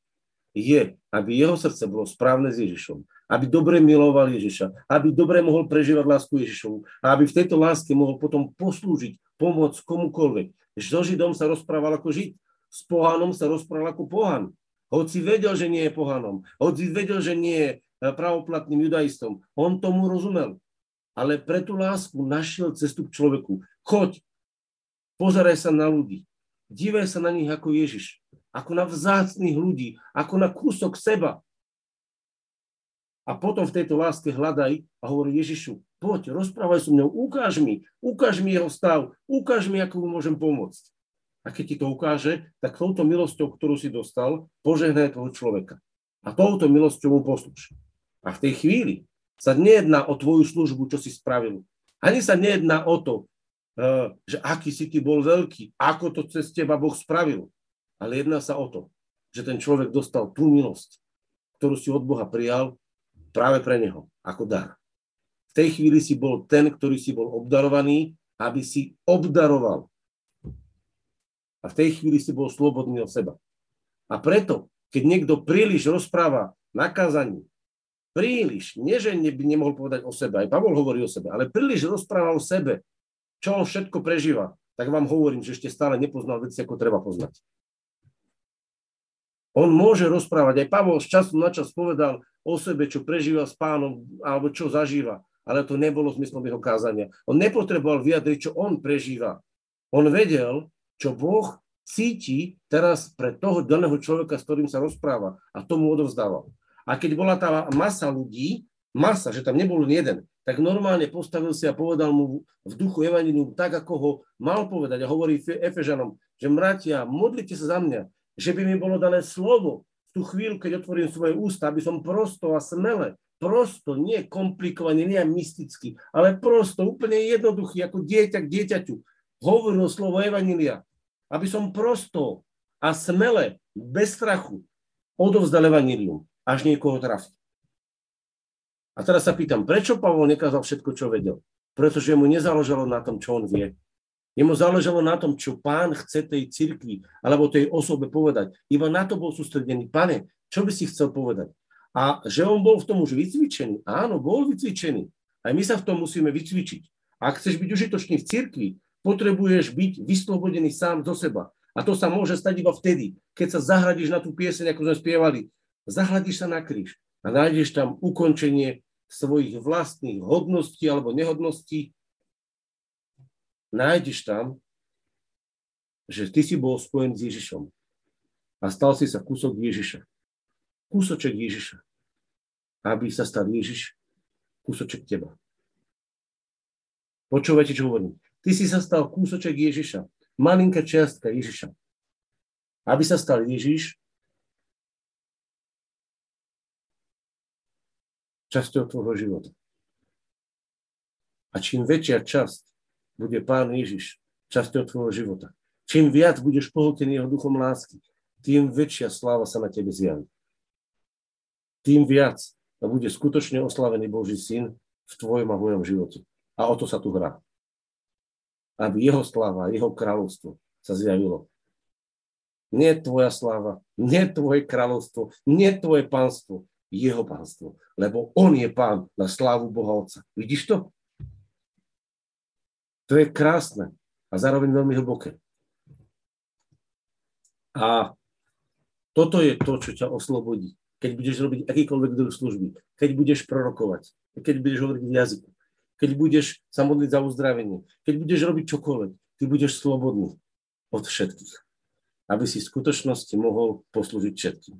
Speaker 1: je, aby jeho srdce bolo správne s Ježišom, aby dobre miloval Ježiša, aby dobre mohol prežívať lásku Ježišovu a aby v tejto láske mohol potom poslúžiť, pomôcť komukoľvek. So Židom sa rozprával ako Žid, s pohanom sa rozprával ako pohan. Hoci vedel, že nie je pohanom, hoci vedel, že nie je E, pravoplatným judaistom. On tomu rozumel. Ale pre tú lásku našiel cestu k človeku. Choď, pozeraj sa na ľudí. Dívaj sa na nich ako Ježiš. Ako na vzácných ľudí. Ako na kúsok seba. A potom v tejto láske hľadaj a hovorí Ježišu, poď, rozprávaj so mnou, ukáž mi, ukáž mi jeho stav, ukáž mi, ako mu môžem pomôcť. A keď ti to ukáže, tak touto milosťou, ktorú si dostal, požehnaj toho človeka. A touto milosťou mu poslúš. A v tej chvíli sa nejedná o tvoju službu, čo si spravil. Ani sa nejedná o to, eh, že aký si ty bol veľký, ako to cez teba Boh spravil. Ale jedná sa o to, že ten človek dostal tú milosť, ktorú si od Boha prijal práve pre neho, ako dar. V tej chvíli si bol ten, ktorý si bol obdarovaný, aby si obdaroval. A v tej chvíli si bol slobodný od seba. A preto, keď niekto príliš rozpráva na kázaní, príliš, nie že by nemohol povedať o sebe, aj Pavol hovorí o sebe, ale príliš rozpráva o sebe, čo on všetko prežíva, tak vám hovorím, že ešte stále nepoznal veci, ako treba poznať. On môže rozprávať, aj Pavol z času na čas povedal o sebe, čo prežíva s pánom, alebo čo zažíva, ale to nebolo zmyslom jeho kázania. On nepotreboval vyjadriť, čo on prežíva. On vedel, čo Boh cíti teraz pre toho daného človeka, s ktorým sa rozpráva a tomu odovzdával. A keď bola tá masa ľudí, masa, že tam nebol jeden, tak normálne postavil si a povedal mu v duchu Evangelium tak, ako ho mal povedať. A hovorí Efežanom, že mratia, modlite sa za mňa, že by mi bolo dané slovo v tú chvíľu, keď otvorím svoje ústa, aby som prosto a smele, prosto, nie komplikovane, nie mysticky, ale prosto, úplne jednoduchý, ako dieťa k dieťaťu, hovoril slovo Evanília, aby som prosto a smele, bez strachu, odovzdal Evanílium, až niekoho trafi. A teraz sa pýtam, prečo Pavol nekázal všetko, čo vedel? Pretože mu nezáležalo na tom, čo on vie. Jemu záležalo na tom, čo pán chce tej cirkvi alebo tej osobe povedať. Iba na to bol sústredený. Pane, čo by si chcel povedať? A že on bol v tom už vycvičený. Áno, bol vycvičený. Aj my sa v tom musíme vycvičiť. Ak chceš byť užitočný v cirkvi, potrebuješ byť vyslobodený sám do seba. A to sa môže stať iba vtedy, keď sa zahradíš na tú pieseň, ako sme spievali. Zahradíš sa na kríž a nájdeš tam ukončenie svojich vlastných hodností alebo nehodností nájdeš tam, že ty si bol spojen s Ježišom a stal si sa kúsok Ježiša. Kúsoček Ježiša. Aby sa stal Ježiš kúsoček teba. Počúvajte, čo hovorím. Ty si sa stal kúsoček Ježiša. Malinká čiastka Ježiša. Aby sa stal Ježiš časťou tvojho života. A čím väčšia časť bude Pán Ježiš časťou tvojho života. Čím viac budeš pohltený jeho duchom lásky, tým väčšia sláva sa na tebe zjaví. Tým viac bude skutočne oslavený Boží syn v tvojom a mojom živote. A o to sa tu hrá. Aby jeho sláva, jeho kráľovstvo sa zjavilo. Nie tvoja sláva, nie tvoje kráľovstvo, nie tvoje pánstvo, jeho pánstvo. Lebo on je pán na slávu Boha Otca. Vidíš to? To je krásne a zároveň veľmi hlboké. A toto je to, čo ťa oslobodí. Keď budeš robiť akýkoľvek druh služby, keď budeš prorokovať, keď budeš hovoriť v jazyku, keď budeš sa modliť za uzdravenie, keď budeš robiť čokoľvek, ty budeš slobodný od všetkých, aby si v skutočnosti mohol poslúžiť všetkým.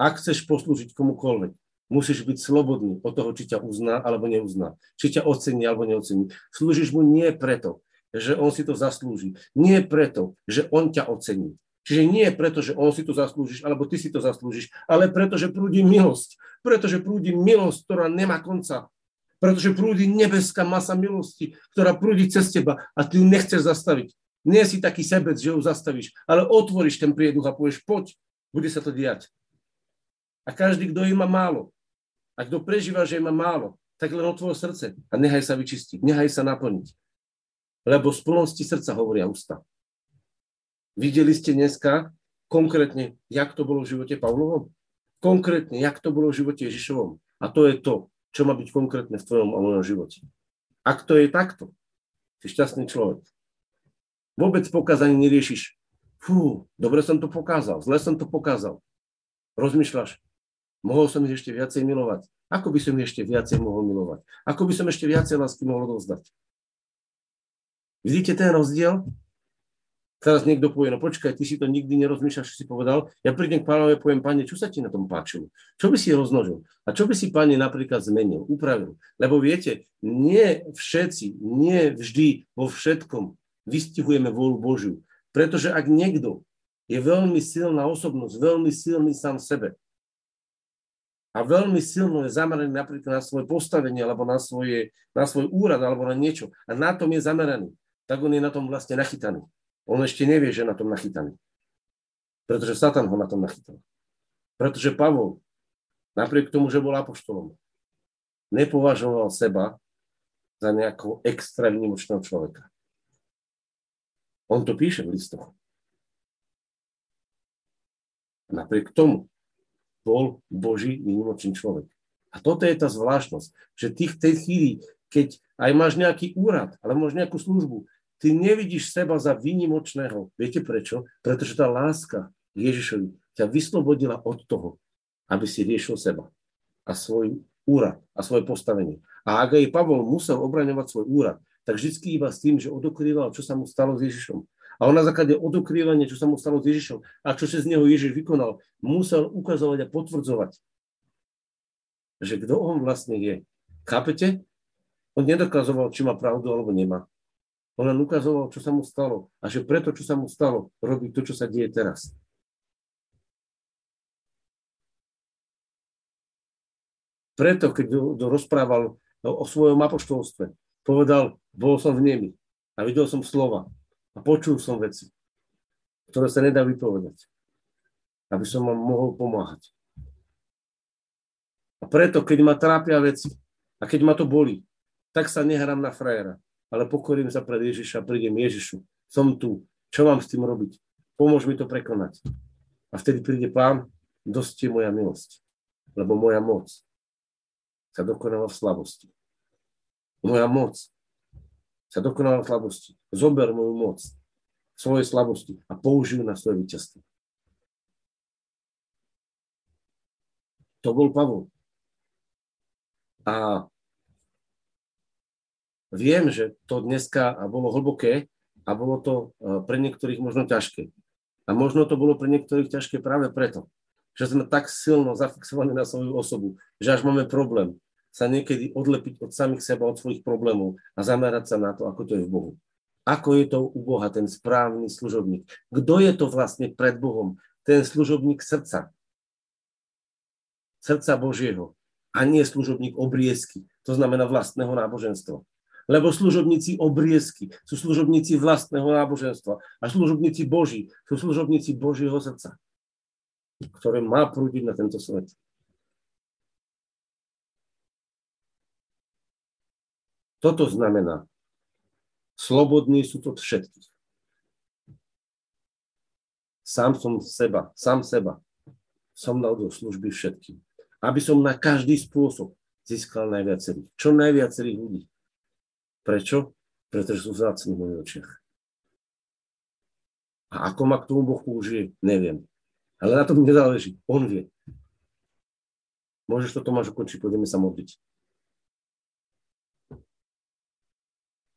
Speaker 1: Ak chceš poslúžiť komukoľvek, Musíš byť slobodný od toho, či ťa uzná alebo neuzná. Či ťa ocení alebo neocení. Slúžiš mu nie preto, že on si to zaslúži. Nie preto, že on ťa ocení. Čiže nie preto, že on si to zaslúžiš, alebo ty si to zaslúžiš, ale preto, že prúdi milosť. Pretože prúdi milosť, ktorá nemá konca. Pretože prúdi nebeská masa milosti, ktorá prúdi cez teba a ty ju nechceš zastaviť. Nie si taký sebec, že ju zastavíš, ale otvoríš ten prieduch a povieš, poď, bude sa to diať. A každý, kto ju má málo, a kto prežíva, že má málo, tak len otvor srdce a nechaj sa vyčistiť, nechaj sa naplniť. Lebo z plnosti srdca hovoria ústa. Videli ste dneska konkrétne, jak to bolo v živote Pavlovom? Konkrétne, jak to bolo v živote Ježišovom. A to je to, čo má byť konkrétne v tvojom a mojom živote. Ak to je takto, si šťastný človek. Vôbec pokazanie neriešiš. Fú, dobre som to pokázal, zle som to pokázal. Rozmýšľaš, Mohol som ich ešte viacej milovať. Ako by som ich ešte viacej mohol milovať? Ako by som ešte viacej lásky mohol dozdať? Vidíte ten rozdiel? Teraz niekto povie, no počkaj, ty si to nikdy nerozmýšľaš, čo si povedal. Ja prídem k pánovi a poviem, pane, čo sa ti na tom páčilo? Čo by si roznožil? A čo by si, pane, napríklad zmenil, upravil? Lebo viete, nie všetci, nie vždy vo všetkom vystihujeme vôľu Božiu. Pretože ak niekto je veľmi silná osobnosť, veľmi silný sám sebe, a veľmi silno je zameraný napríklad na svoje postavenie alebo na, svoje, na svoj úrad alebo na niečo a na tom je zameraný, tak on je na tom vlastne nachytaný. On ešte nevie, že je na tom nachytaný. Pretože Satan ho na tom nachytal. Pretože Pavol, napriek tomu, že bol apoštolom, nepovažoval seba za nejakého extra výnimočného človeka. On to píše v listoch. Napriek tomu bol Boží výnimočný človek. A toto je tá zvláštnosť, že ty v tej chvíli, keď aj máš nejaký úrad, ale máš nejakú službu, ty nevidíš seba za výnimočného. Viete prečo? Pretože tá láska Ježišovi ťa vyslobodila od toho, aby si riešil seba a svoj úrad a svoje postavenie. A ak aj Pavol musel obraňovať svoj úrad, tak vždy iba s tým, že odokrýval, čo sa mu stalo s Ježišom. A on na základe odokrývania, čo sa mu stalo s Ježišom a čo sa z neho Ježiš vykonal, musel ukazovať a potvrdzovať, že kto on vlastne je. Chápete? On nedokazoval, či má pravdu alebo nemá. On len ukazoval, čo sa mu stalo. A že preto, čo sa mu stalo, robí to, čo sa deje teraz. Preto, keď rozprával o svojom apoštolstve, povedal, bol som v nemi a videl som slova a počul som veci, ktoré sa nedá vypovedať, aby som vám mohol pomáhať. A preto, keď ma trápia veci a keď ma to bolí, tak sa nehrám na frajera, ale pokorím sa pred Ježiša, prídem Ježišu, som tu, čo mám s tým robiť? Pomôž mi to prekonať. A vtedy príde pán, dosť je moja milosť, lebo moja moc sa dokonáva v slabosti. Moja moc sa dokonáva v slabosti. Zober moju moc, svoje slabosti a použijú na svoje víťazstvo. To bol Pavol. A viem, že to dneska bolo hlboké a bolo to e, pre niektorých možno ťažké. A možno to bolo pre niektorých ťažké práve preto, že sme tak silno zafixovaní na svoju osobu, že až máme problém sa niekedy odlepiť od samých seba, od svojich problémov a zamerať sa na to, ako to je v Bohu. Ako je to u Boha ten správny služobník? Kto je to vlastne pred Bohom? Ten služobník srdca. Srdca Božieho. A nie služobník obriezky. To znamená vlastného náboženstva. Lebo služobníci obriezky sú služobníci vlastného náboženstva. A služobníci Boží sú služobníci Božieho srdca, ktoré má prúdiť na tento svet. Toto znamená, slobodný sú to všetkých. Sám som seba, sám seba som dal do služby všetkým. Aby som na každý spôsob získal najviacerých. Čo najviacerých ľudí. Prečo? Pretože sú vzácni v mojich očiach. A ako ma k tomu Boh použije, neviem. Ale na tom nezáleží. On vie. Môžeš to Tomáš ukončiť, pôjdeme sa modliť.